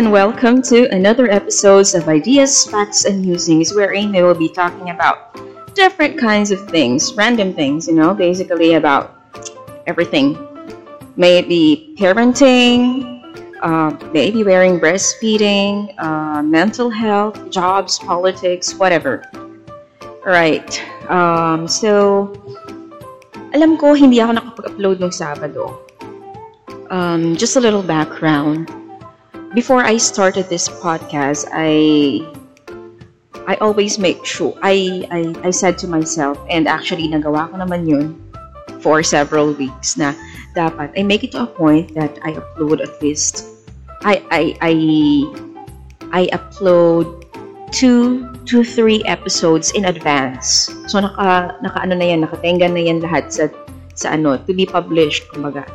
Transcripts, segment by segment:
and welcome to another episode of Ideas, Facts, and Musings, wherein we will be talking about different kinds of things, random things, you know, basically about everything. May it be parenting, uh, maybe wearing breastfeeding, uh, mental health, jobs, politics, whatever. Right. Um, so, alam ko hindi ako nakapag-upload ng Sabado. Um, just a little background. Before I started this podcast, I I always make sure I, I I said to myself and actually nagawa ko naman yun for several weeks na dapat I make it to a point that I upload at least I I I I upload two to three episodes in advance. So naka naka ano na yan, nakatenga na yan lahat sa sa ano to be published kumbaga.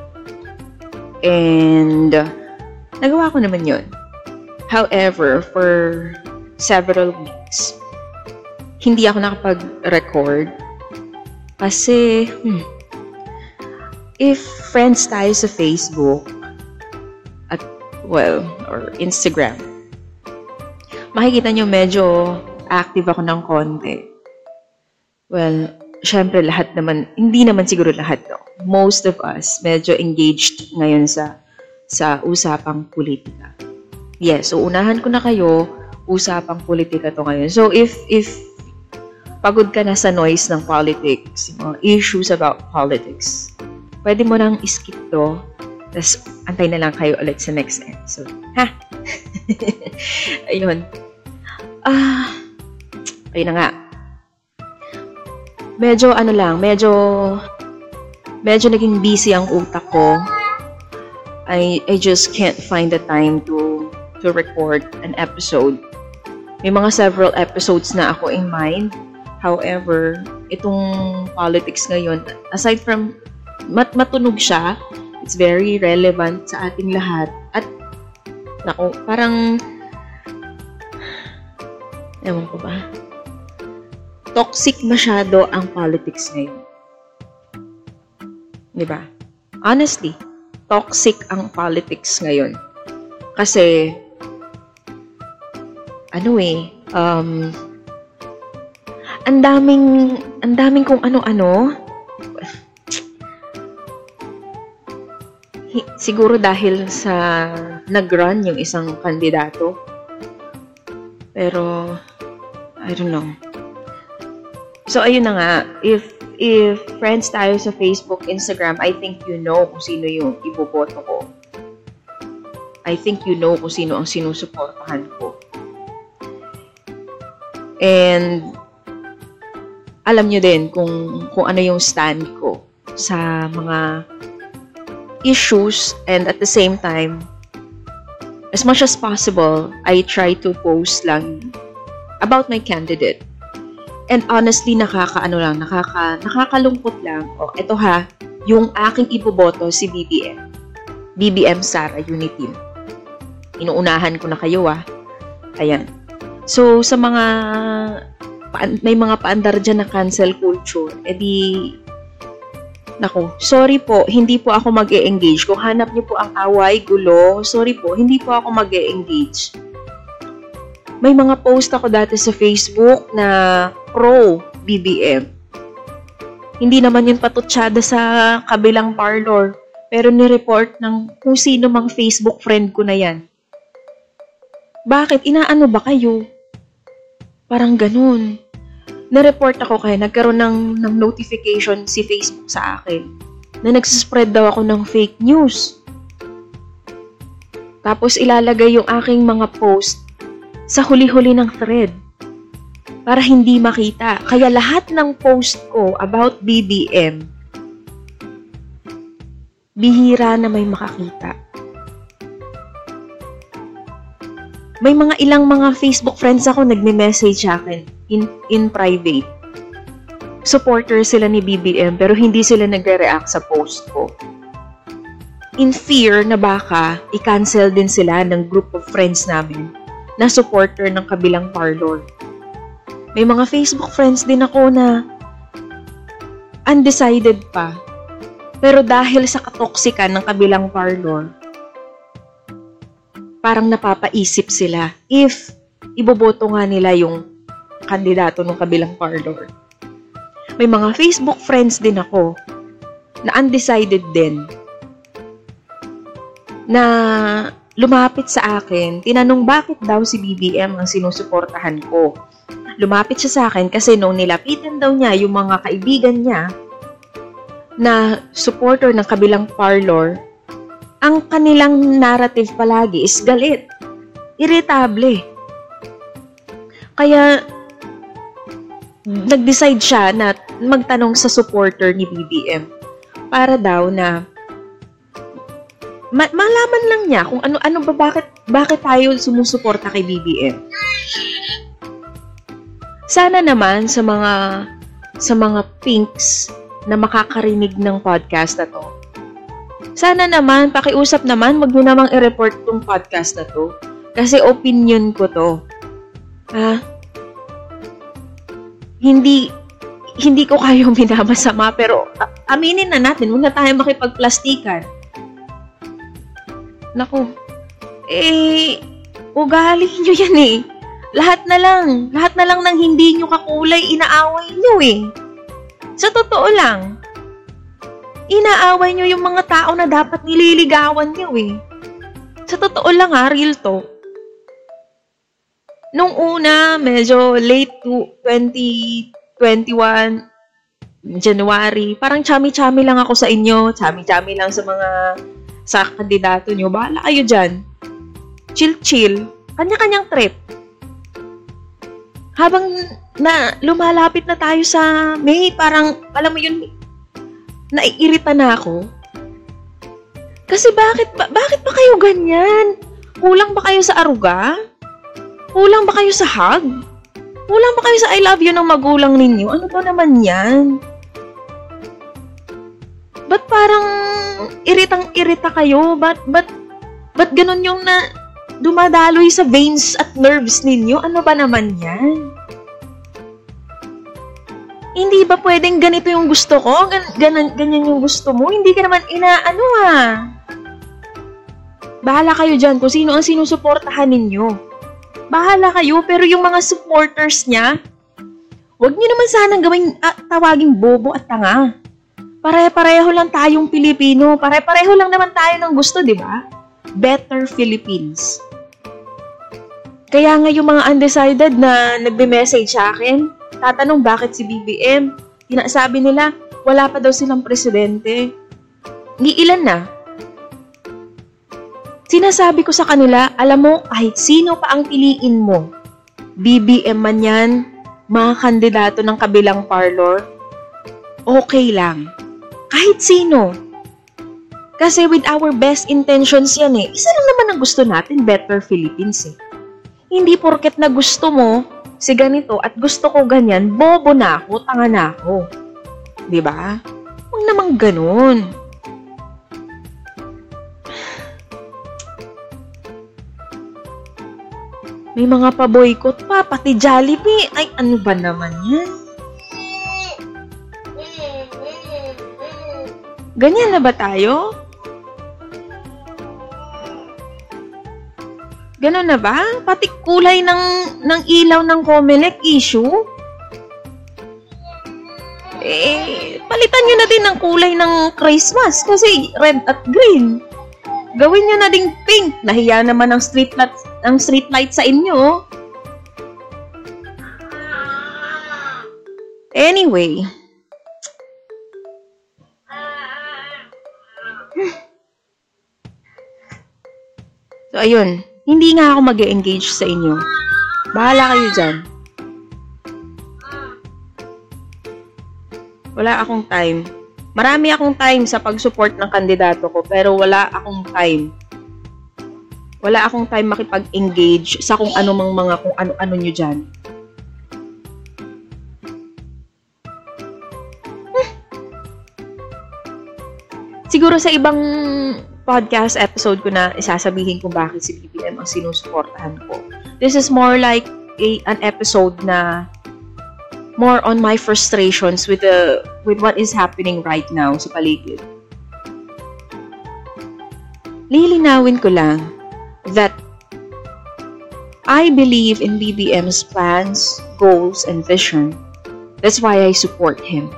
And uh, nagawa ko naman 'yon. However, for several weeks, hindi ako nakapag-record kasi hmm, if friends tayo sa Facebook at well, or Instagram, makikita nyo medyo active ako ng konti. Well, syempre lahat naman, hindi naman siguro lahat no. Most of us medyo engaged ngayon sa sa usapang politika. Yes, so unahan ko na kayo, usapang politika to ngayon. So if if pagod ka na sa noise ng politics, mga issues about politics, pwede mo nang skip to, tapos antay na lang kayo ulit sa next episode. Ha? Ayun. Ah, ayun na nga. Medyo ano lang, medyo medyo naging busy ang utak ko. I I just can't find the time to to record an episode. May mga several episodes na ako in mind. However, itong politics ngayon, aside from mat matunog siya, it's very relevant sa ating lahat. At nako, parang ewan ko ba? Toxic masyado ang politics ngayon. ba? Honestly, toxic ang politics ngayon. Kasi ano eh, um, ang daming, ang daming kung ano-ano. Siguro dahil sa nag-run yung isang kandidato. Pero, I don't know. So, ayun na nga. If, if friends tayo sa Facebook, Instagram, I think you know kung sino yung iboboto ko. I think you know kung sino ang sinusuportahan ko. And alam nyo din kung, kung ano yung stand ko sa mga issues and at the same time, as much as possible, I try to post lang about my candidate. And honestly, nakakaano lang, nakaka, nakakalungkot lang. O, oh, ito ha, yung aking iboboto si BBM. BBM Sara Unity. Inuunahan ko na kayo ah. Ayan. So, sa mga may mga paandar dyan na cancel culture, edi Nako, sorry po, hindi po ako mag engage Kung hanap niyo po ang away, gulo, sorry po, hindi po ako mag engage May mga post ako dati sa Facebook na pro BBM. Hindi naman yun patutsada sa kabilang parlor, pero ni-report ng kung sino mang Facebook friend ko na yan. Bakit? Inaano ba kayo? Parang ganun. Na-report ako kaya nagkaroon ng, ng notification si Facebook sa akin na nagsispread daw ako ng fake news. Tapos ilalagay yung aking mga post sa huli-huli ng thread para hindi makita. Kaya lahat ng post ko about BBM, bihira na may makakita. May mga ilang mga Facebook friends ako nagme-message sa akin in, in private. Supporter sila ni BBM pero hindi sila nagre-react sa post ko. In fear na baka i-cancel din sila ng group of friends namin na supporter ng kabilang parlor. May mga Facebook friends din ako na undecided pa. Pero dahil sa katoksikan ng kabilang parlor, parang napapaisip sila if iboboto nga nila yung kandidato ng kabilang parlor. May mga Facebook friends din ako na undecided din na lumapit sa akin, tinanong bakit daw si BBM ang sinusuportahan ko. Lumapit siya sa akin kasi nung nilapitan daw niya yung mga kaibigan niya na supporter ng kabilang parlor, ang kanilang narrative palagi is galit. Irritable. Kaya, nag-decide siya na magtanong sa supporter ni BBM para daw na ma- malaman lang niya kung ano ano ba bakit bakit tayo sumusuporta kay BBM. Sana naman sa mga sa mga pinks na makakarinig ng podcast na to. Sana naman, pakiusap naman, wag niyo namang i-report tong podcast na to. Kasi opinion ko to. Ha? Hindi, hindi ko kayo minamasama, pero aminin na natin, huwag na tayo makipagplastikan. Naku, eh, ugali nyo yan eh. Lahat na lang, lahat na lang ng hindi nyo kakulay, inaaway nyo eh. Sa totoo lang, inaaway nyo yung mga tao na dapat nililigawan nyo eh. Sa totoo lang ha, real talk. Nung una, medyo late to 2021, January, parang chami-chami lang ako sa inyo. Chami-chami lang sa mga sa kandidato nyo. Bahala kayo dyan. Chill-chill. Kanya-kanyang trip. Habang na lumalapit na tayo sa May, parang, alam mo yun, naiirita na ako. Kasi bakit ba, bakit ba kayo ganyan? Kulang ba kayo sa aruga? Kulang ba kayo sa hug? Kulang ba kayo sa I love you ng magulang ninyo? Ano ba naman yan? Ba't parang iritang-irita kayo? Ba't, ba't, ba't ganun yung na dumadaloy sa veins at nerves ninyo? Ano ba naman yan? Hindi ba pwedeng ganito yung gusto ko? Gan ganan, ganyan yung gusto mo? Hindi ka naman inaano ah. Bahala kayo dyan kung sino ang sinusuportahan ninyo. Bahala kayo, pero yung mga supporters niya, wag niyo naman sanang gawing ah, tawaging bobo at tanga. Pare-pareho lang tayong Pilipino. Pare-pareho lang naman tayo ng gusto, di ba? Better Philippines. Kaya nga yung mga undecided na nagbe-message sa akin, tatanong bakit si BBM. Sinasabi nila, wala pa daw silang presidente. Ni ilan na. Sinasabi ko sa kanila, alam mo, kahit sino pa ang piliin mo, BBM man yan, mga kandidato ng kabilang parlor, okay lang. Kahit sino. Kasi with our best intentions yan eh. Isa lang naman ang gusto natin, better Philippines eh. Hindi porket na gusto mo si ganito at gusto ko ganyan, bobo na ako, tanga na ako. ba? Huwag namang ganun. May mga pa-boycott pa, pati Jollibee. Ay, ano ba naman yan? Ganyan na ba tayo? Ganun na ba? Pati kulay ng, ng ilaw ng Comelec issue? Eh, palitan nyo na din ng kulay ng Christmas kasi red at green. Gawin nyo na ding pink. Nahiya naman ang street light, ang street light sa inyo. Anyway. So, ayun. Hindi nga ako mag engage sa inyo. Bahala kayo dyan. Wala akong time. Marami akong time sa pag-support ng kandidato ko, pero wala akong time. Wala akong time makipag-engage sa kung ano mang mga kung ano-ano nyo dyan. Hmm. Siguro sa ibang podcast episode ko na isasabihin kung bakit si BBM ang sinusuportahan ko. This is more like a, an episode na more on my frustrations with the with what is happening right now sa paligid. Lilinawin ko lang that I believe in BBM's plans, goals, and vision. That's why I support him.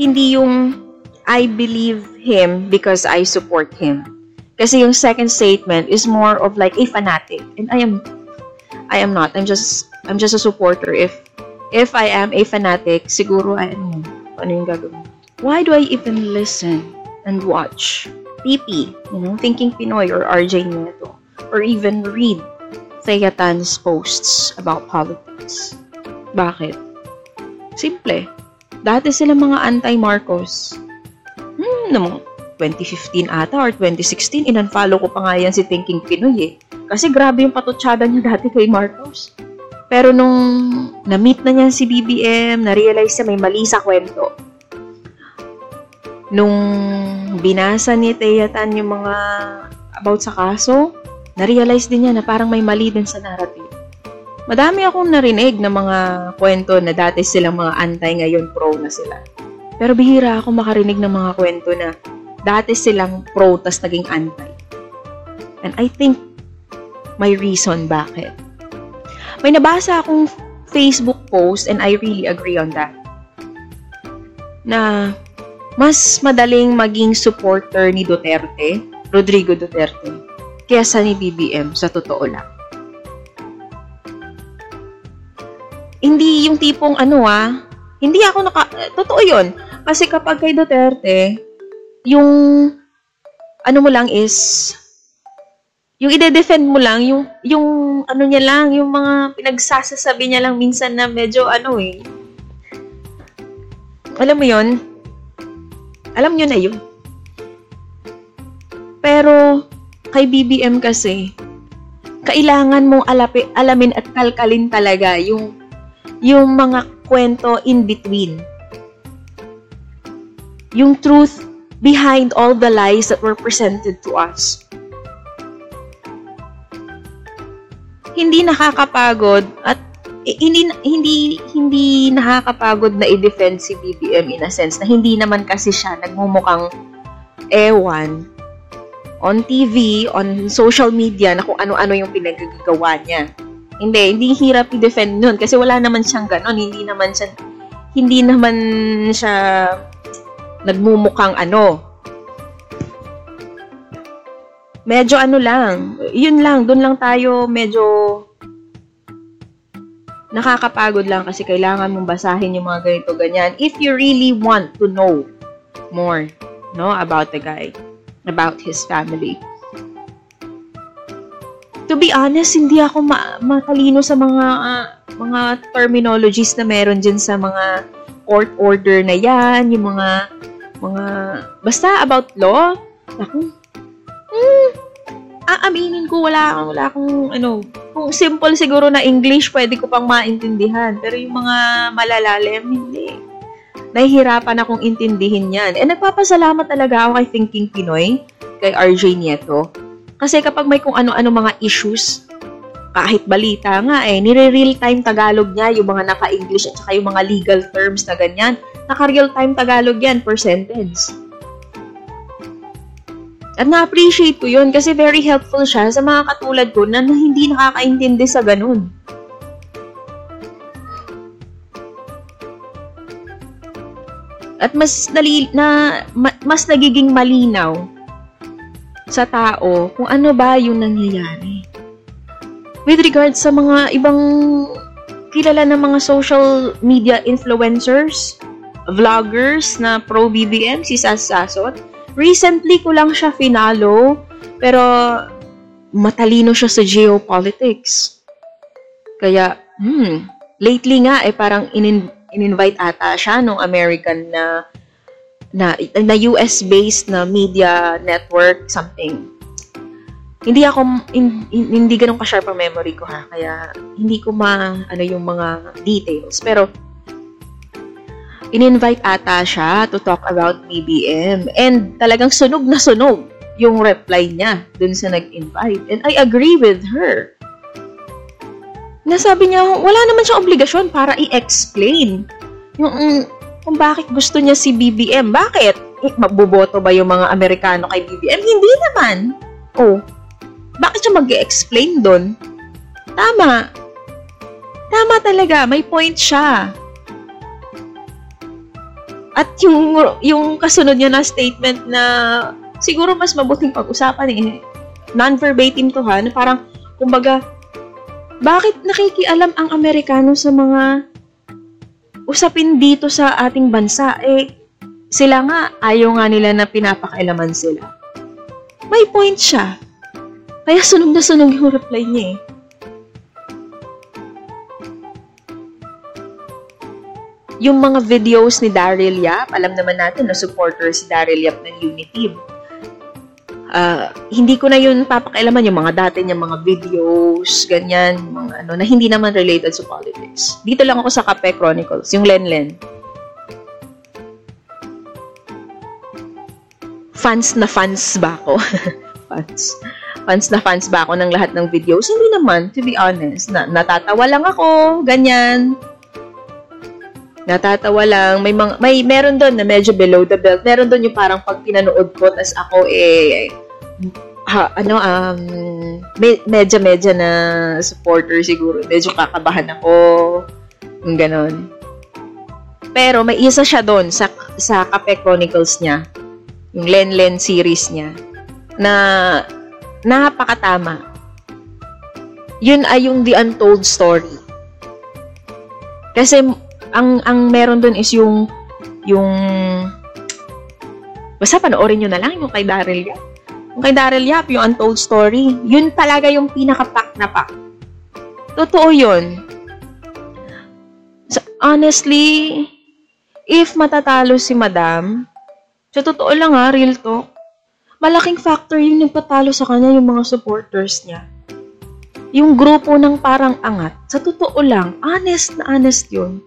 Hindi yung I believe him because I support him. Kasi yung second statement is more of like a fanatic. And I am I am not. I'm just I'm just a supporter. If if I am a fanatic, siguro ay ano, ano yung gagawin. Why do I even listen and watch PP, you know, Thinking Pinoy or RJ Nieto, or even read Thea Tan's posts about politics? Bakit? Simple. Dati sila mga anti-Marcos. Namang 2015 ata or 2016, inunfollow ko pa nga yan si Thinking Pinoy eh. Kasi grabe yung patutsada niya dati kay Marcos. Pero nung na-meet na niya si BBM, na-realize niya may mali sa kwento nung binasa ni Thea Tan yung mga about sa kaso, na-realize din niya na parang may mali din sa narrative. Madami akong narinig na mga kwento na dati silang mga anti, ngayon pro na sila. Pero bihira ako makarinig ng mga kwento na dati silang pro, tas naging anti. And I think may reason bakit. May nabasa akong Facebook post and I really agree on that. Na mas madaling maging supporter ni Duterte, Rodrigo Duterte, kaysa ni BBM sa totoo lang. Hindi yung tipong ano ah, hindi ako naka, totoo yun. Kasi kapag kay Duterte, yung ano mo lang is yung ide-defend mo lang, yung, yung ano niya lang, yung mga pinagsasasabi niya lang minsan na medyo ano eh. Alam mo yon alam nyo na yun. Pero, kay BBM kasi, kailangan mong alapi, alamin at kalkalin talaga yung, yung mga kwento in between. Yung truth behind all the lies that were presented to us. Hindi nakakapagod at eh, hindi hindi hindi nakakapagod na i-defend si BBM in a sense na hindi naman kasi siya nagmumukhang ewan on TV, on social media na kung ano-ano yung pinagagawa niya. Hindi, hindi hirap i-defend nun kasi wala naman siyang ganon. Hindi naman siya, hindi naman siya nagmumukhang ano. Medyo ano lang, yun lang, doon lang tayo medyo nakakapagod lang kasi kailangan mong basahin yung mga ganito ganyan if you really want to know more no about the guy about his family to be honest hindi ako ma- matalino sa mga uh, mga terminologies na meron din sa mga court order na yan yung mga mga basta about law ako hmm, aaminin ko wala wala akong ano kung simple siguro na English, pwede ko pang maintindihan. Pero yung mga malalalim, hindi. Nahihirapan akong intindihin yan. And nagpapasalamat talaga ako kay Thinking Pinoy, kay RJ Nieto. Kasi kapag may kung ano-ano mga issues, kahit balita nga eh, nire-real time Tagalog niya, yung mga naka-English at saka yung mga legal terms na ganyan. Naka-real time Tagalog yan per sentence. At na-appreciate ko yun kasi very helpful siya sa mga katulad ko na, hindi nakakaintindi sa ganun. At mas nali, na mas nagiging malinaw sa tao kung ano ba yung nangyayari. With regards sa mga ibang kilala na mga social media influencers, vloggers na pro BBM, si Sas Sasot, Recently ko lang siya finalo, pero matalino siya sa geopolitics. Kaya, hmm, lately nga, eh, parang in- in-invite ata siya nung American na na, na US-based na media network, something. Hindi ako, in, in, hindi ganun ka-sharp ang memory ko ha, kaya hindi ko ma, ano yung mga details. Pero, in-invite ata siya to talk about BBM. And talagang sunog na sunog yung reply niya dun sa nag-invite. And I agree with her. Nasabi niya, wala naman siyang obligasyon para i-explain yung um, kung bakit gusto niya si BBM. Bakit? Eh, magboboto ba yung mga Amerikano kay BBM? Hindi naman. Oh, bakit siya mag explain doon? tama. Tama talaga, may point siya. At yung, yung kasunod niya na statement na siguro mas mabuting pag-usapan eh. Non-verbatim to ha, na parang, kumbaga, bakit nakikialam ang Amerikano sa mga usapin dito sa ating bansa? Eh, sila nga, ayaw nga nila na pinapakailaman sila. May point siya. Kaya sunog na sunog yung reply niya eh. Yung mga videos ni Daryl Yap, alam naman natin na supporter si Daryl Yap ng Unity. Uh, hindi ko na yun papakailaman yung mga dati niya mga videos, ganyan, mga ano, na hindi naman related sa politics. Dito lang ako sa Kape Chronicles, yung Lenlen. Fans na fans ba ako? fans. Fans na fans ba ako ng lahat ng videos? Hindi naman, to be honest. Na, natatawa lang ako, ganyan natatawa lang. May, mga, may meron doon na medyo below the belt. Meron doon yung parang pag pinanood ko, tas ako eh, ha, ano, um, me, medyo-medyo na supporter siguro. Medyo kakabahan ako. Yung ganon. Pero may isa siya doon sa, sa Cafe Chronicles niya. Yung Len Len series niya. Na napakatama. Yun ay yung The Untold Story. Kasi ang ang meron doon is yung yung basta panoorin nyo na lang yung kay Daryl Yap. Yung kay Daryl Yap, yung Untold Story, yun talaga yung pinaka-pack na pack. Totoo yun. So, honestly, if matatalo si Madam, sa totoo lang ha, real talk, malaking factor yung nagpatalo sa kanya yung mga supporters niya. Yung grupo ng parang angat, sa totoo lang, honest na honest yun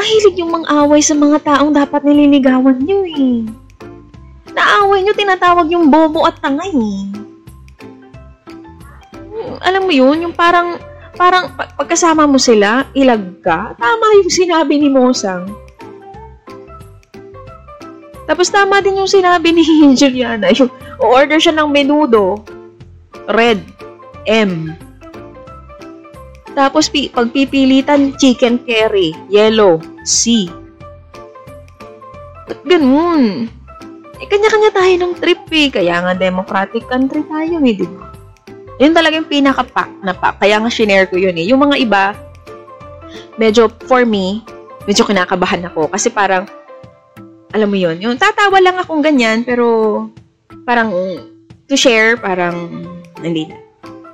Mahilig yung mang-away sa mga taong dapat nililigawan nyo eh. Naaway nyo, tinatawag yung bobo at tangay eh. Alam mo yun, yung parang, parang pagkasama mo sila, ilag ka. Tama yung sinabi ni Mosang. Tapos tama din yung sinabi ni Juliana. Yung order siya ng menudo. Red. M. Tapos, pi- pagpipilitan, chicken curry, yellow, C. Ba't ganun? Eh, kanya-kanya tayo ng trip eh. Kaya nga democratic country tayo eh, di ba? Yun talaga yung pinaka-pack na pack. Kaya nga shinare ko yun eh. Yung mga iba, medyo, for me, medyo kinakabahan ako. Kasi parang, alam mo yun, yung tatawa lang akong ganyan, pero parang to share, parang hindi na.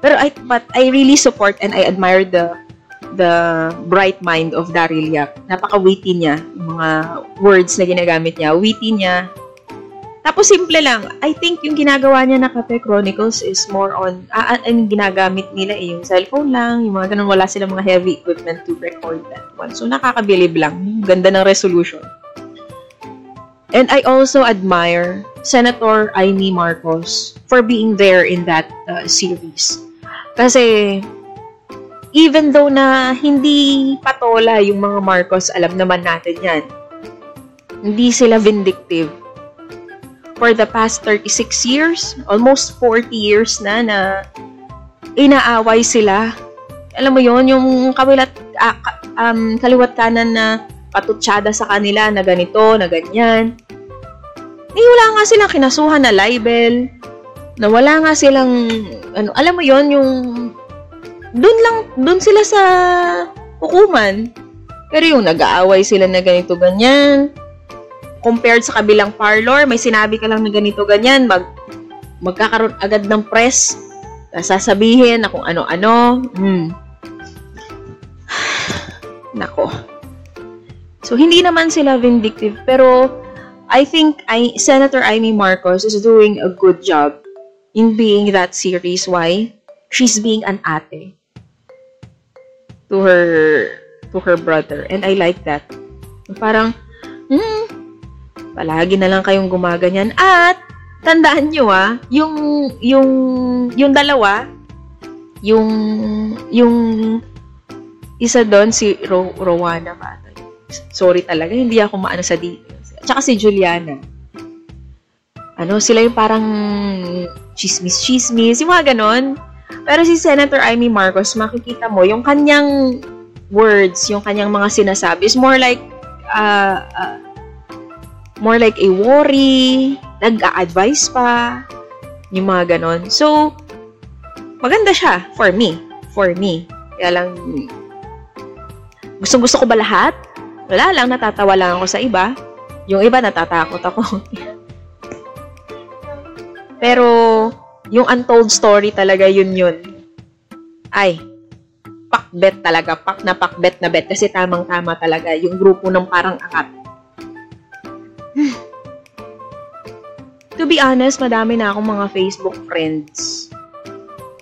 Pero I, but I really support and I admire the the bright mind of Daryl Yap. Napaka-witty niya, yung mga words na ginagamit niya. Witty niya. Tapos simple lang. I think yung ginagawa niya na Cafe Chronicles is more on, ah, ah, ang ginagamit nila eh, yung cellphone lang, yung mga ganun, wala silang mga heavy equipment to record that one. So nakakabilib lang. Ganda ng resolution. And I also admire Senator Amy Marcos for being there in that uh, series. Kasi, even though na hindi patola yung mga Marcos, alam naman natin yan. Hindi sila vindictive. For the past 36 years, almost 40 years na na inaaway sila. Alam mo yon yung kawilat, uh, um, kaliwat kanan na patutsada sa kanila na ganito, na ganyan. Eh, wala nga silang kinasuhan na libel, na wala nga silang ano alam mo yon yung doon lang doon sila sa hukuman pero yung nag-aaway sila na ganito ganyan compared sa kabilang parlor may sinabi ka lang na ganito ganyan mag magkakaroon agad ng press sasabihin na kung ano-ano hmm. nako so hindi naman sila vindictive pero I think I, Senator Amy Marcos is doing a good job in being that series. Why? She's being an ate to her to her brother. And I like that. Parang, hmm, palagi na lang kayong gumaganyan. At, tandaan nyo ah, yung, yung, yung dalawa, yung, yung isa doon, si Ro, Rowana ba? Sorry talaga, hindi ako maano sa details. Tsaka si Juliana ano, sila yung parang chismis-chismis, yung mga ganon. Pero si Senator Amy Marcos, makikita mo, yung kanyang words, yung kanyang mga sinasabi is more like, uh, uh, more like a worry, nag-a-advise pa, yung mga ganon. So, maganda siya for me. For me. Kaya lang, gusto-gusto ko ba lahat? Wala lang, natatawa lang ako sa iba. Yung iba, natatakot ako. Pero, yung untold story talaga yun yun. Ay, pakbet talaga. Pak na pakbet na bet. Kasi tamang-tama talaga. Yung grupo ng parang angat. to be honest, madami na akong mga Facebook friends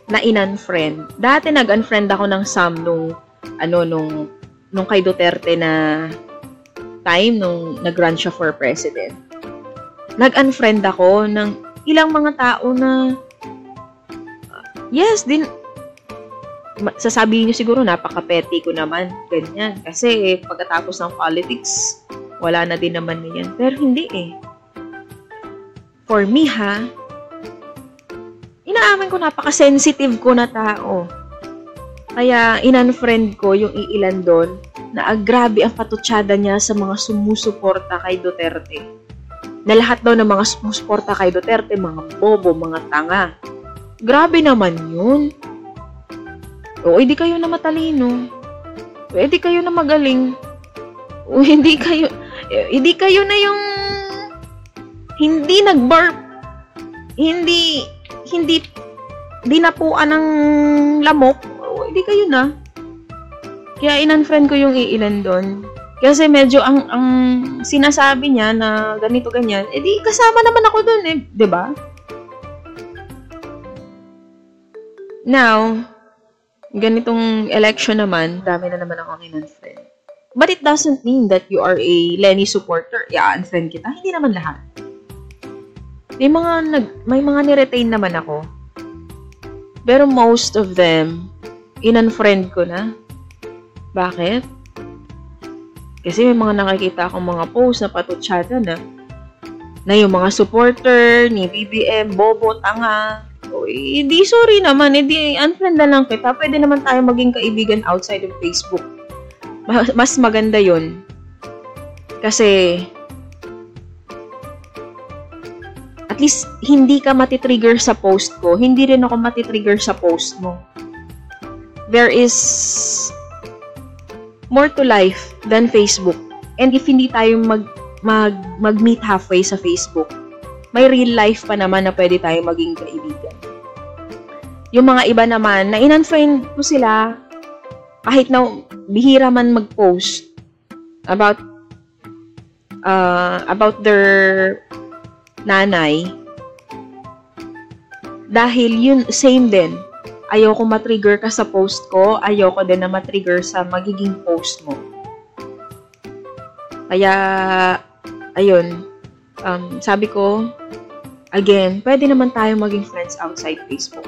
na in-unfriend. Dati nag-unfriend ako ng Sam nung, ano, nung, nung kay Duterte na time nung nag-run siya for president, nag-unfriend ako ng ilang mga tao na uh, yes, din sasabihin niyo siguro napaka-petty ko naman, ganyan. Kasi pagkatapos ng politics, wala na din naman na yan. Pero hindi eh. For me ha, inaamin ko napaka-sensitive ko na tao. Kaya in-unfriend ko yung iilan doon na ah, grabe ang patutsada niya sa mga sumusuporta kay Duterte. Na lahat daw ng mga sumusuporta kay Duterte, mga bobo, mga tanga. Grabe naman yun. O, hindi kayo na matalino. O, hindi kayo na magaling. O, hindi kayo, hindi kayo na yung hindi nag-burp. Hindi, hindi, dinapuan ng lamok. O, hindi kayo na. Kaya in-unfriend ko yung iilan doon. Kasi medyo ang ang sinasabi niya na ganito ganyan, edi kasama naman ako doon eh, 'di ba? Now, ganitong election naman, dami na naman akong in-unfriend. But it doesn't mean that you are a Lenny supporter. Yeah, unfriend kita. Hindi naman lahat. May mga nag may mga ni-retain naman ako. Pero most of them, in-unfriend ko na. Bakit? Kasi may mga nakikita akong mga post na patutsada na na yung mga supporter ni BBM, bobo, tanga. O, hindi, sorry naman. Hindi, unfriend na lang kita. Pwede naman tayo maging kaibigan outside of Facebook. Mas maganda yon Kasi, at least, hindi ka matitrigger sa post ko. Hindi rin ako matitrigger sa post mo. There is more to life than Facebook. And if hindi tayo mag, mag, mag-meet halfway sa Facebook, may real life pa naman na pwede tayo maging kaibigan. Yung mga iba naman, na in-unfriend ko sila, kahit na bihira man mag-post about uh, about their nanay, dahil yun, same din, ayoko matrigger ka sa post ko, ayoko din na matrigger sa magiging post mo. Kaya, ayun, um, sabi ko, again, pwede naman tayo maging friends outside Facebook.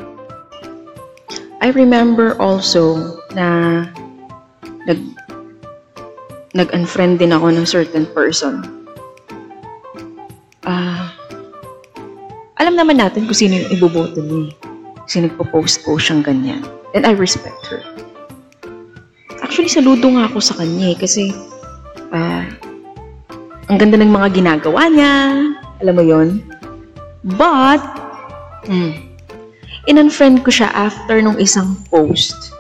I remember also na nag nag-unfriend din ako ng certain person. Ah, uh, alam naman natin kung sino yung iboboto niya. Kasi nagpo-post po siyang ganyan. And I respect her. Actually, saludo nga ako sa kanya eh, kasi uh, ang ganda ng mga ginagawa niya. Alam mo yon But, hmm, in-unfriend ko siya after nung isang post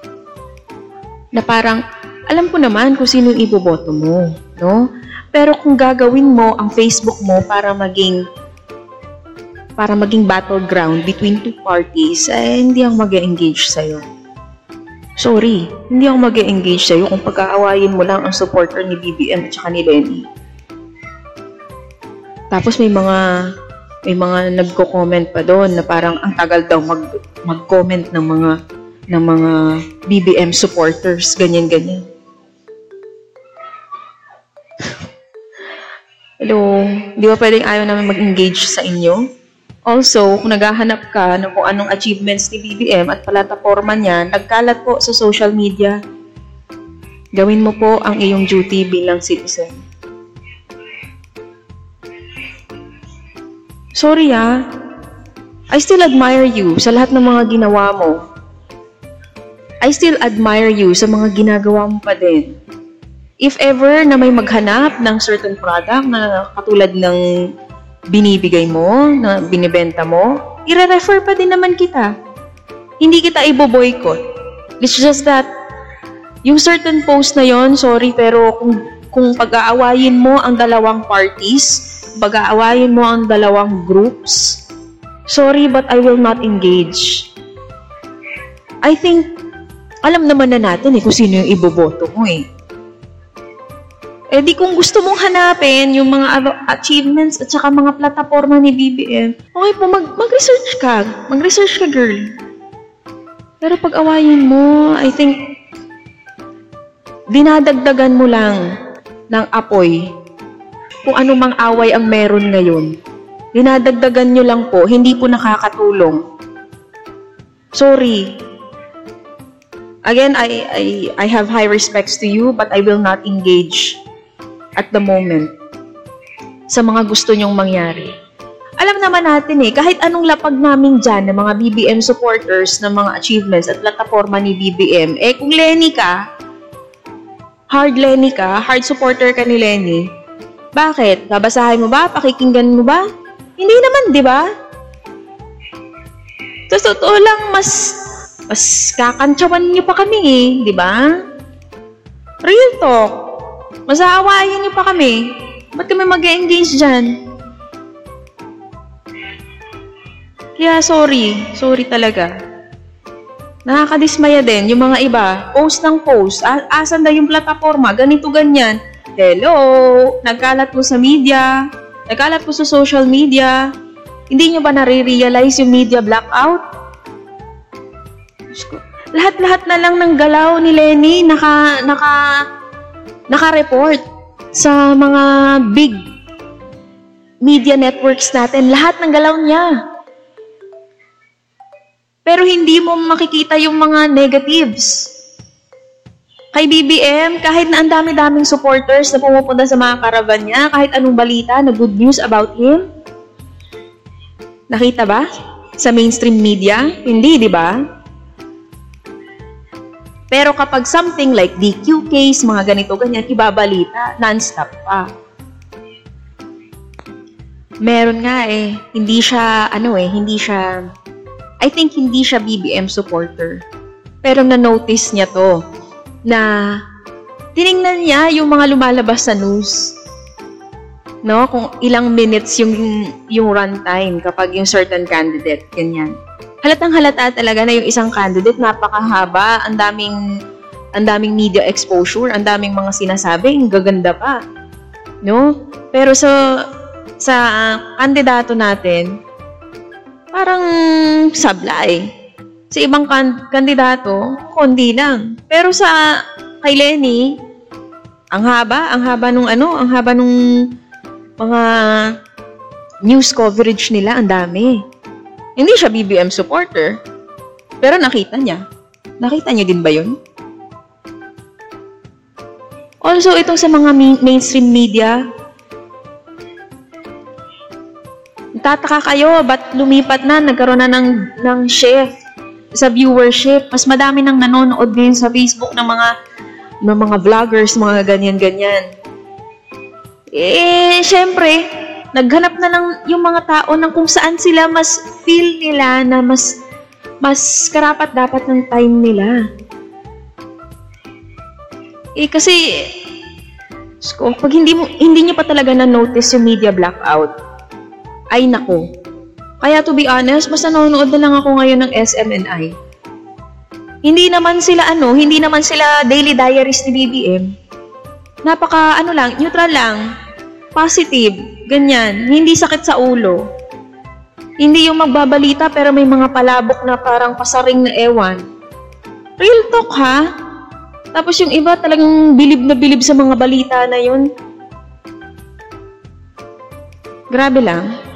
na parang, alam ko naman kung sino yung iboboto mo, no? Pero kung gagawin mo ang Facebook mo para maging para maging battleground between two parties, eh, hindi ako mag engage sa'yo. Sorry, hindi ako mag engage sa'yo kung pagkaawayin mo lang ang supporter ni BBM at saka ni Lenny. Tapos may mga may mga nagko-comment pa doon na parang ang tagal daw mag mag-comment ng mga ng mga BBM supporters, ganyan-ganyan. Hello, di ba pwedeng ayaw namin mag-engage sa inyo? Also, kung naghahanap ka ng kung anong achievements ni BBM at plataforma niya, nagkalat po sa social media. Gawin mo po ang iyong duty bilang citizen. Sorry ah, I still admire you sa lahat ng mga ginawa mo. I still admire you sa mga ginagawa mo pa din. If ever na may maghanap ng certain product na katulad ng binibigay mo, na binibenta mo, ire-refer pa din naman kita. Hindi kita ibo-boycott. It's just that, yung certain post na yon sorry, pero kung, kung pag-aawayin mo ang dalawang parties, pag-aawayin mo ang dalawang groups, sorry but I will not engage. I think, alam naman na natin eh kung sino yung iboboto mo eh. Eh di kung gusto mong hanapin yung mga achievements at saka mga plataforma ni BBM, okay po, mag, mag-research ka. Mag-research ka, girl. Pero pag awayin mo, I think, dinadagdagan mo lang ng apoy kung ano mang away ang meron ngayon. Dinadagdagan nyo lang po, hindi po nakakatulong. Sorry, Again, I, I, I have high respects to you, but I will not engage at the moment sa mga gusto nyong mangyari. Alam naman natin eh, kahit anong lapag namin dyan ng mga BBM supporters ng mga achievements at plataforma ni BBM, eh kung Lenny ka, hard Lenny ka, hard supporter ka ni Lenny, bakit? Babasahin mo ba? Pakikinggan mo ba? Hindi naman, di ba? Sa totoo lang, mas mas kakantsawan niyo pa kami eh, di ba? Real talk. Mas aawayin niyo pa kami. Ba't kami mag-engage dyan? Kaya sorry. Sorry talaga. Nakakadismaya din yung mga iba. Post ng post. Asan daw yung plataforma? Ganito, ganyan. Hello! Nagkalat po sa media. Nagkalat po sa social media. Hindi nyo ba nare-realize yung media blackout? Lahat-lahat na lang ng galaw ni Lenny naka naka naka-report sa mga big media networks natin. Lahat ng galaw niya. Pero hindi mo makikita yung mga negatives. Kay BBM, kahit na ang dami-daming supporters na pumupunta sa mga karavan niya, kahit anong balita na good news about him, nakita ba? Sa mainstream media? Hindi, di ba? Pero kapag something like DQ case, mga ganito, ganyan, ibabalita, non-stop pa. Meron nga eh, hindi siya, ano eh, hindi siya, I think hindi siya BBM supporter. Pero na-notice niya to, na tiningnan niya yung mga lumalabas sa news. No, kung ilang minutes yung yung runtime kapag yung certain candidate, ganyan halatang halata talaga na yung isang candidate napakahaba, ang daming ang daming media exposure, ang daming mga sinasabi, ang gaganda pa. No? Pero sa sa uh, kandidato natin, parang sablay. Sa ibang kan- kandidato, konti lang. Pero sa kay Lenny, ang haba, ang haba nung ano, ang haba nung mga news coverage nila, ang dami. Hindi siya BBM supporter, pero nakita niya. Nakita niyo din ba yun? Also, itong sa mga mainstream media, tataka kayo, ba't lumipat na, nagkaroon na ng, ng shift sa viewership. Mas madami nang nanonood din sa Facebook ng mga ng mga vloggers, mga ganyan-ganyan. Eh, syempre, naghanap na lang yung mga tao ng kung saan sila mas feel nila na mas mas karapat dapat ng time nila. Eh kasi sko, pag hindi mo hindi niyo pa talaga na notice yung media blackout. Ay nako. Kaya to be honest, mas nanonood na lang ako ngayon ng SMNI. Hindi naman sila ano, hindi naman sila daily diaries ni BBM. Napaka ano lang, neutral lang positive, ganyan, hindi sakit sa ulo. Hindi yung magbabalita pero may mga palabok na parang pasaring na ewan. Real talk ha? Tapos yung iba talagang bilib na bilib sa mga balita na yun. Grabe lang.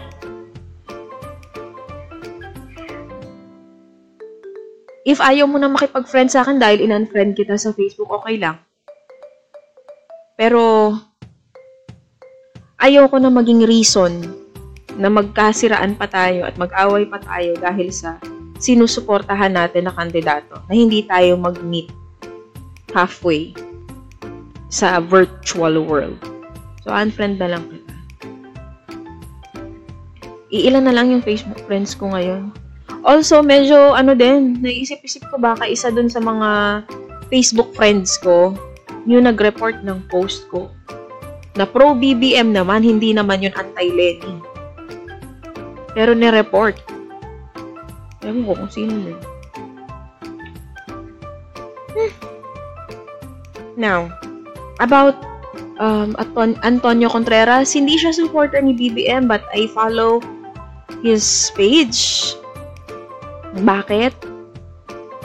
If ayaw mo na makipag-friend sa akin dahil in-unfriend kita sa Facebook, okay lang. Pero ayoko na maging reason na magkasiraan pa tayo at mag-away pa tayo dahil sa sinusuportahan natin na kandidato na hindi tayo mag-meet halfway sa virtual world. So, unfriend na lang kita. Iilan na lang yung Facebook friends ko ngayon. Also, medyo ano din, naisip-isip ko baka isa dun sa mga Facebook friends ko yung nag-report ng post ko na pro BBM naman, hindi naman yun anti-Lenny. Pero ni-report. Ewan ko kung sino yun. Hmm. Now, about um, Anton- Antonio Contreras, hindi siya supporter ni BBM but I follow his page. Bakit?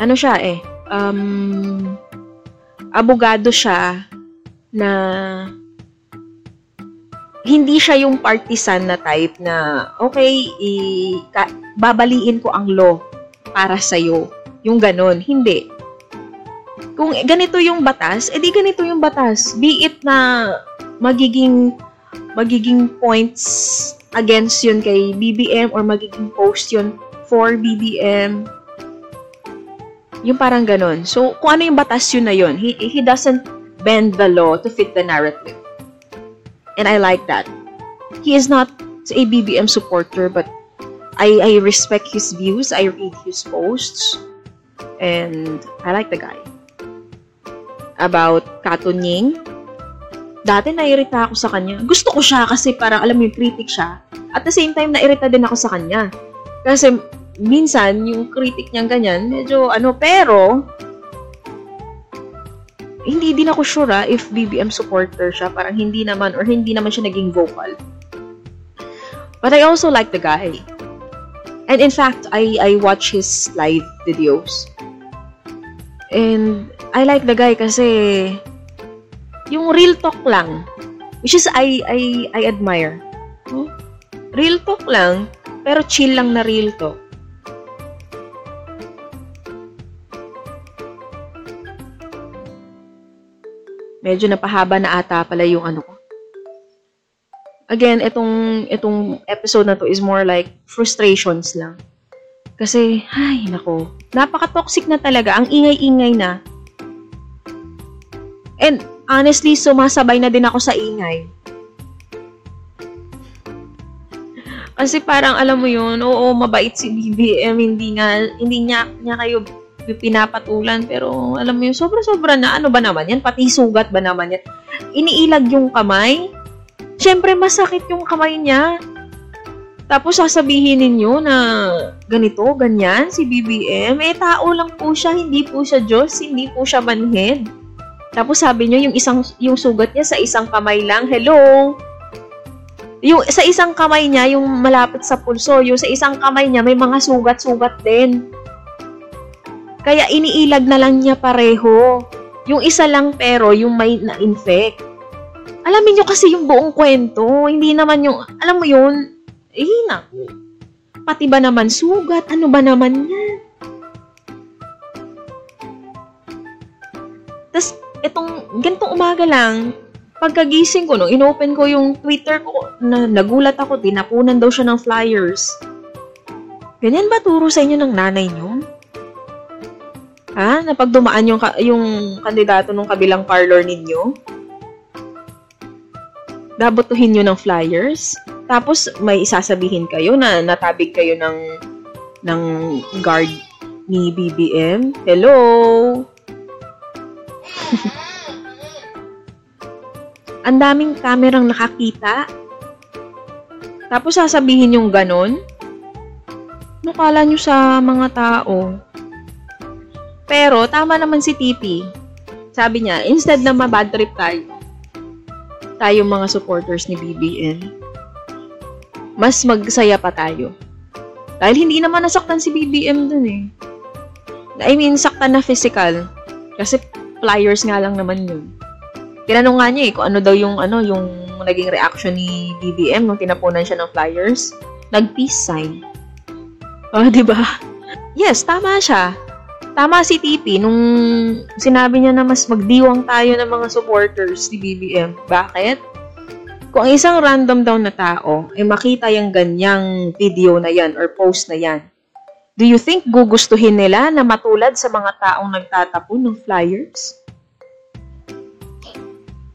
Ano siya eh? Um, abogado siya na hindi siya yung partisan na type na, okay, i- ka- babaliin ko ang law para sa'yo. Yung ganon. Hindi. Kung ganito yung batas, edi ganito yung batas. Be it na magiging magiging points against yun kay BBM or magiging post yun for BBM. Yung parang ganon. So, kung ano yung batas yun na yun, he, he doesn't bend the law to fit the narrative. And I like that. He is not a BBM supporter, but I, I respect his views. I read his posts. And I like the guy. About Katunying. Dati nairita ako sa kanya. Gusto ko siya kasi parang alam mo yung critic siya. At the same time, nairita din ako sa kanya. Kasi minsan, yung critic niyang ganyan, medyo ano, pero hindi din ako sure ah, if BBM supporter siya. Parang hindi naman, or hindi naman siya naging vocal. But I also like the guy. And in fact, I, I watch his live videos. And I like the guy kasi yung real talk lang. Which is I, I, I admire. Hmm? Real talk lang, pero chill lang na real talk. Medyo napahaba na ata pala yung ano ko. Again, itong, itong episode na to is more like frustrations lang. Kasi, ay, nako, napaka-toxic na talaga. Ang ingay-ingay na. And, honestly, sumasabay na din ako sa ingay. Kasi parang, alam mo yun, oo, mabait si BBM, hindi nga, hindi niya, niya kayo pinapatulan. Pero, alam mo yun, sobra-sobra na. Ano ba naman yan? Pati sugat ba naman yan? Iniilag yung kamay. Siyempre, masakit yung kamay niya. Tapos, sasabihin ninyo na ganito, ganyan, si BBM. Eh, tao lang po siya. Hindi po siya Diyos. Hindi po siya manhead. Tapos, sabi niyo, yung, isang, yung sugat niya sa isang kamay lang. Hello? Yung sa isang kamay niya, yung malapit sa pulso, yung sa isang kamay niya, may mga sugat-sugat din. Kaya iniilag na lang niya pareho. Yung isa lang pero yung may na-infect. Alamin nyo kasi yung buong kwento. Hindi naman yung, alam mo yun, eh, naku. Pati ba naman sugat? Ano ba naman yan? Tapos, itong, ganitong umaga lang, pagkagising ko, no, inopen ko yung Twitter ko, na, nagulat ako, tinapunan daw siya ng flyers. Ganyan ba turo sa inyo ng nanay niyo? Ha? Na pag dumaan yung, yung kandidato ng kabilang parlor ninyo, dabotuhin nyo ng flyers, tapos may isasabihin kayo na natabig kayo ng ng guard ni BBM. Hello? Ang daming kamerang nakakita. Tapos sasabihin yung ganon. Ano kala nyo sa mga tao? Pero, tama naman si Titi. Sabi niya, instead na mabad trip tayo, tayo mga supporters ni BBM, mas magsaya pa tayo. Dahil hindi naman nasaktan si BBM dun eh. I mean, saktan na physical. Kasi flyers nga lang naman yun. Tinanong nga niya eh, kung ano daw yung, ano, yung naging reaction ni BBM nung tinapunan siya ng flyers. Nag-peace sign. Oh, di ba? Yes, tama siya. Tama si TP nung sinabi niya na mas magdiwang tayo ng mga supporters ni BBM. Bakit? Kung isang random daw na tao ay makita yung ganyang video na yan or post na yan, Do you think gugustuhin nila na matulad sa mga taong nagtatapon ng flyers?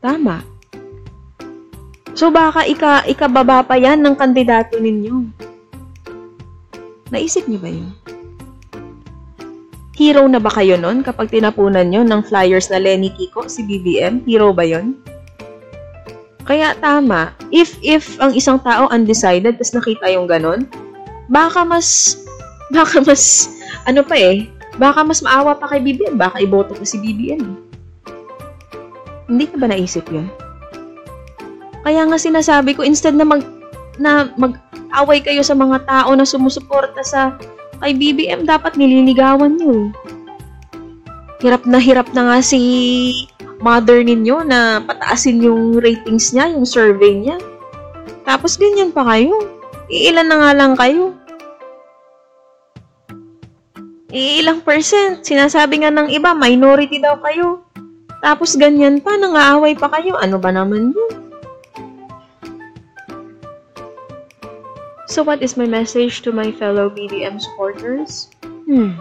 Tama. So baka ika, ikababa pa yan ng kandidato ninyo. Naisip niyo ba yun? Hero na ba kayo nun kapag tinapunan nyo ng flyers na Lenny Kiko, si BBM? Hero ba yon? Kaya tama, if if ang isang tao undecided tapos nakita yung ganon, baka mas baka mas, ano pa eh, baka mas maawa pa kay BBM, baka iboto ko si BBM. Hindi ka ba naisip yun? Kaya nga sinasabi ko, instead na mag, na mag-away kayo sa mga tao na sumusuporta sa kay BBM, dapat nililigawan eh. Hirap na hirap na nga si mother ninyo na pataasin yung ratings niya, yung survey niya. Tapos ganyan pa kayo. Iilan na nga lang kayo. ilang percent. Sinasabi nga ng iba, minority daw kayo. Tapos ganyan pa, nangaaway pa kayo. Ano ba naman yun? So what is my message to my fellow BDM supporters? Hmm.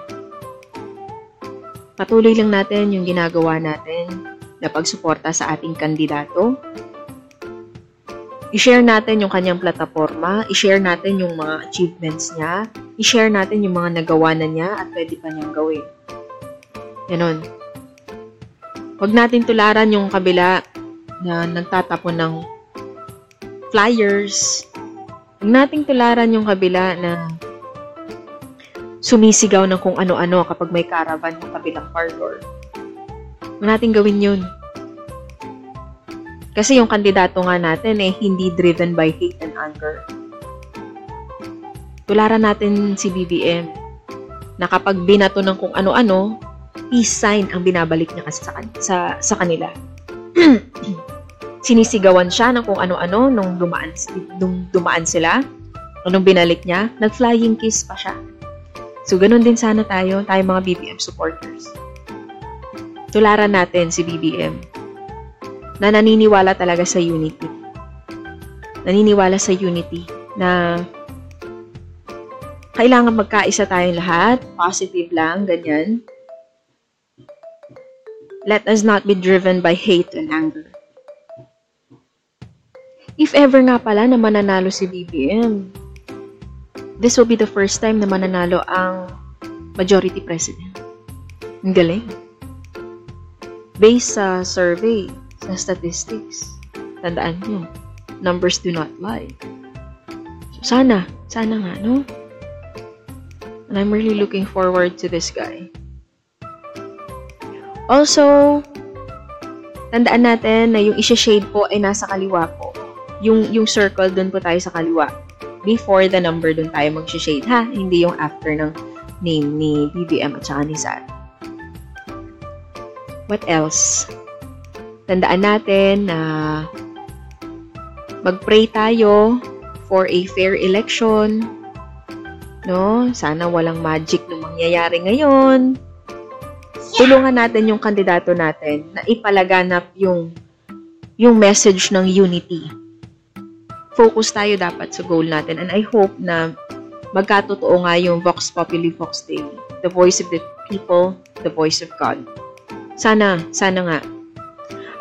Patuloy lang natin yung ginagawa natin na pagsuporta sa ating kandidato i-share natin yung kanyang plataforma, i-share natin yung mga achievements niya, i-share natin yung mga nagawa na niya at pwede pa niyang gawin. Ganon. Huwag natin tularan yung kabila na nagtatapon ng flyers. Huwag nating tularan yung kabila na sumisigaw ng kung ano-ano kapag may caravan yung kabilang parlor. Huwag natin gawin yun. Kasi yung kandidato nga natin eh, hindi driven by hate and anger. Tularan natin si BBM na kapag binato ng kung ano-ano, peace sign ang binabalik niya kasi sa, sa, sa kanila. Sinisigawan siya ng kung ano-ano nung dumaan, nung dumaan sila. Nung binalik niya, nag-flying kiss pa siya. So, ganun din sana tayo, tayo mga BBM supporters. Tularan natin si BBM na naniniwala talaga sa unity. Naniniwala sa unity na kailangan magkaisa tayong lahat, positive lang, ganyan. Let us not be driven by hate and anger. If ever nga pala na mananalo si BBM, this will be the first time na mananalo ang majority president. Ang galing. Based sa survey, sa statistics. Tandaan nyo, numbers do not lie. So, sana, sana nga, no? And I'm really looking forward to this guy. Also, tandaan natin na yung isha-shade po ay nasa kaliwa po. Yung, yung circle, dun po tayo sa kaliwa. Before the number, dun tayo mag-shade, ha? Hindi yung after ng name ni BBM at saka ni Sat. What else? tandaan natin na mag-pray tayo for a fair election. No? Sana walang magic na mangyayari ngayon. Tulungan natin yung kandidato natin na ipalaganap yung yung message ng unity. Focus tayo dapat sa goal natin and I hope na magkatotoo nga yung Vox Populi Vox Dei. The voice of the people, the voice of God. Sana, sana nga,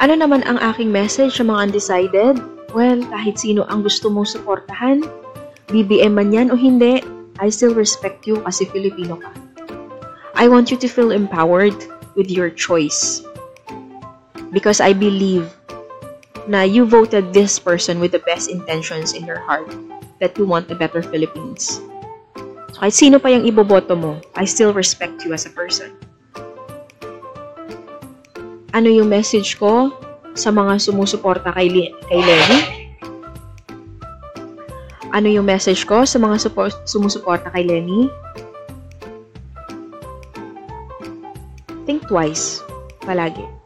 ano naman ang aking message sa mga undecided? Well, kahit sino ang gusto mong suportahan, BBM man yan o hindi, I still respect you kasi Filipino ka. I want you to feel empowered with your choice. Because I believe na you voted this person with the best intentions in your heart that you want a better Philippines. So kahit sino pa yung iboboto mo, I still respect you as a person ano yung message ko sa mga sumusuporta kay, kay Lenny? Ano yung message ko sa mga support, sumusuporta kay Lenny? Think twice. Palagi.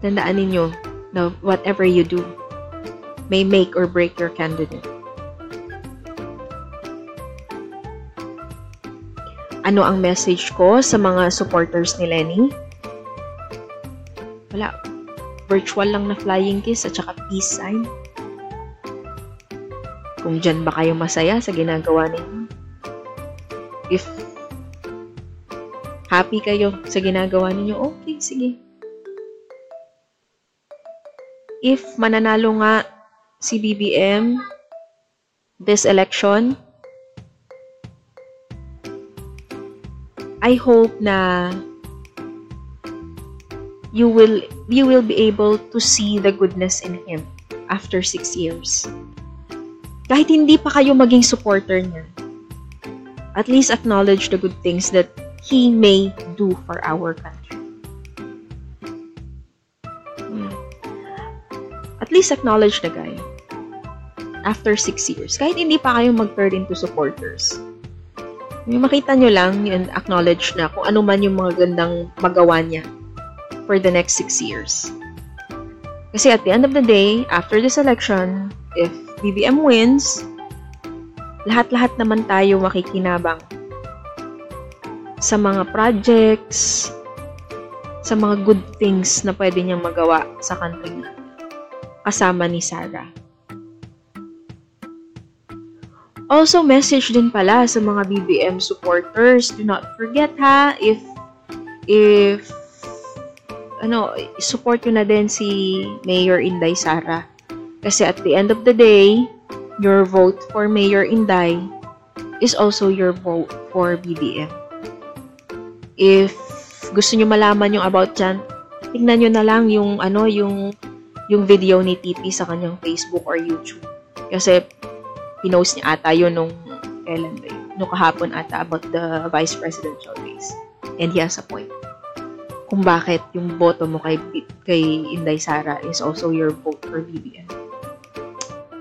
Tandaan ninyo na whatever you do may make or break your candidate. ano ang message ko sa mga supporters ni Lenny? Wala. Virtual lang na flying kiss at saka peace sign. Kung dyan ba kayo masaya sa ginagawa ninyo, If happy kayo sa ginagawa ninyo, okay, sige. If mananalo nga si BBM this election, I hope na you will you will be able to see the goodness in him after six years. Kahit hindi pa kayo maging supporter niya, at least acknowledge the good things that he may do for our country. At least acknowledge the guy after six years. Kahit hindi pa kayo mag-turn into supporters yung makita nyo lang, yun, acknowledge na kung ano man yung mga gandang magawa niya for the next six years. Kasi at the end of the day, after this election, if BBM wins, lahat-lahat naman tayo makikinabang sa mga projects, sa mga good things na pwede niyang magawa sa country na kasama ni Sarah. Also, message din pala sa mga BBM supporters. Do not forget ha, if if ano, support nyo na din si Mayor Inday Sara. Kasi at the end of the day, your vote for Mayor Inday is also your vote for BBM. If gusto nyo malaman yung about dyan, tingnan nyo na lang yung ano, yung yung video ni TP sa kanyang Facebook or YouTube. Kasi pinost niya ata yun nung kailan ba yun? Nung kahapon ata about the vice presidential race. And he has a point. Kung bakit yung boto mo kay, kay Inday Sara is also your vote for BBM.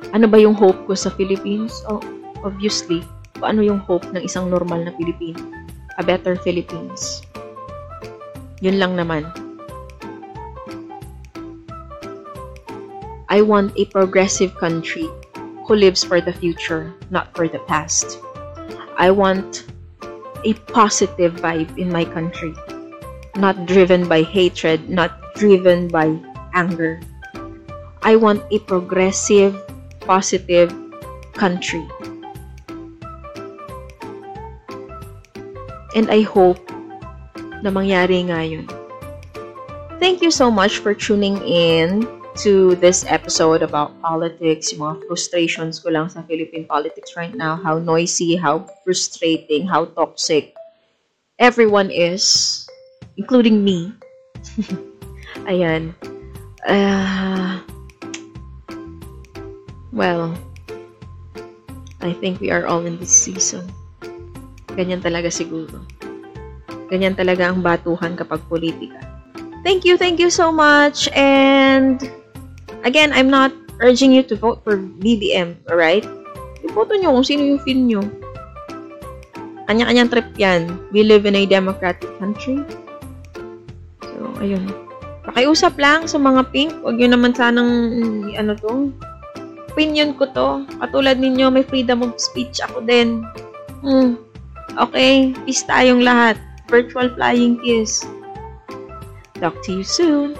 Ano ba yung hope ko sa Philippines? Oh, obviously, ano yung hope ng isang normal na Pilipino? A better Philippines. Yun lang naman. I want a progressive country who lives for the future, not for the past. I want a positive vibe in my country, not driven by hatred, not driven by anger. I want a progressive, positive country. And I hope na mangyari nga yun. Thank you so much for tuning in to this episode about politics, yung mga frustrations ko lang sa Philippine politics right now, how noisy, how frustrating, how toxic everyone is, including me. Ayan. Uh, well, I think we are all in this season. Ganyan talaga siguro. Ganyan talaga ang batuhan kapag politika. Thank you, thank you so much, and Again, I'm not urging you to vote for BBM, alright? Iboto nyo kung sino yung feel nyo. Kanya-kanyang trip yan. We live in a democratic country. So, ayun. Pakiusap lang sa mga pink. Huwag nyo naman sanang, ano to, opinion ko to. Katulad ninyo, may freedom of speech ako din. Hmm. Okay, peace tayong lahat. Virtual flying kiss. Talk to you soon.